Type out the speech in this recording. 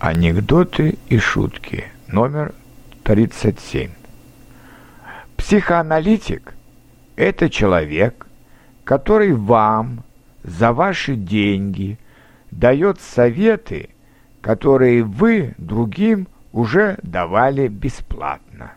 Анекдоты и шутки. Номер 37. Психоаналитик – это человек, который вам за ваши деньги дает советы, которые вы другим уже давали бесплатно.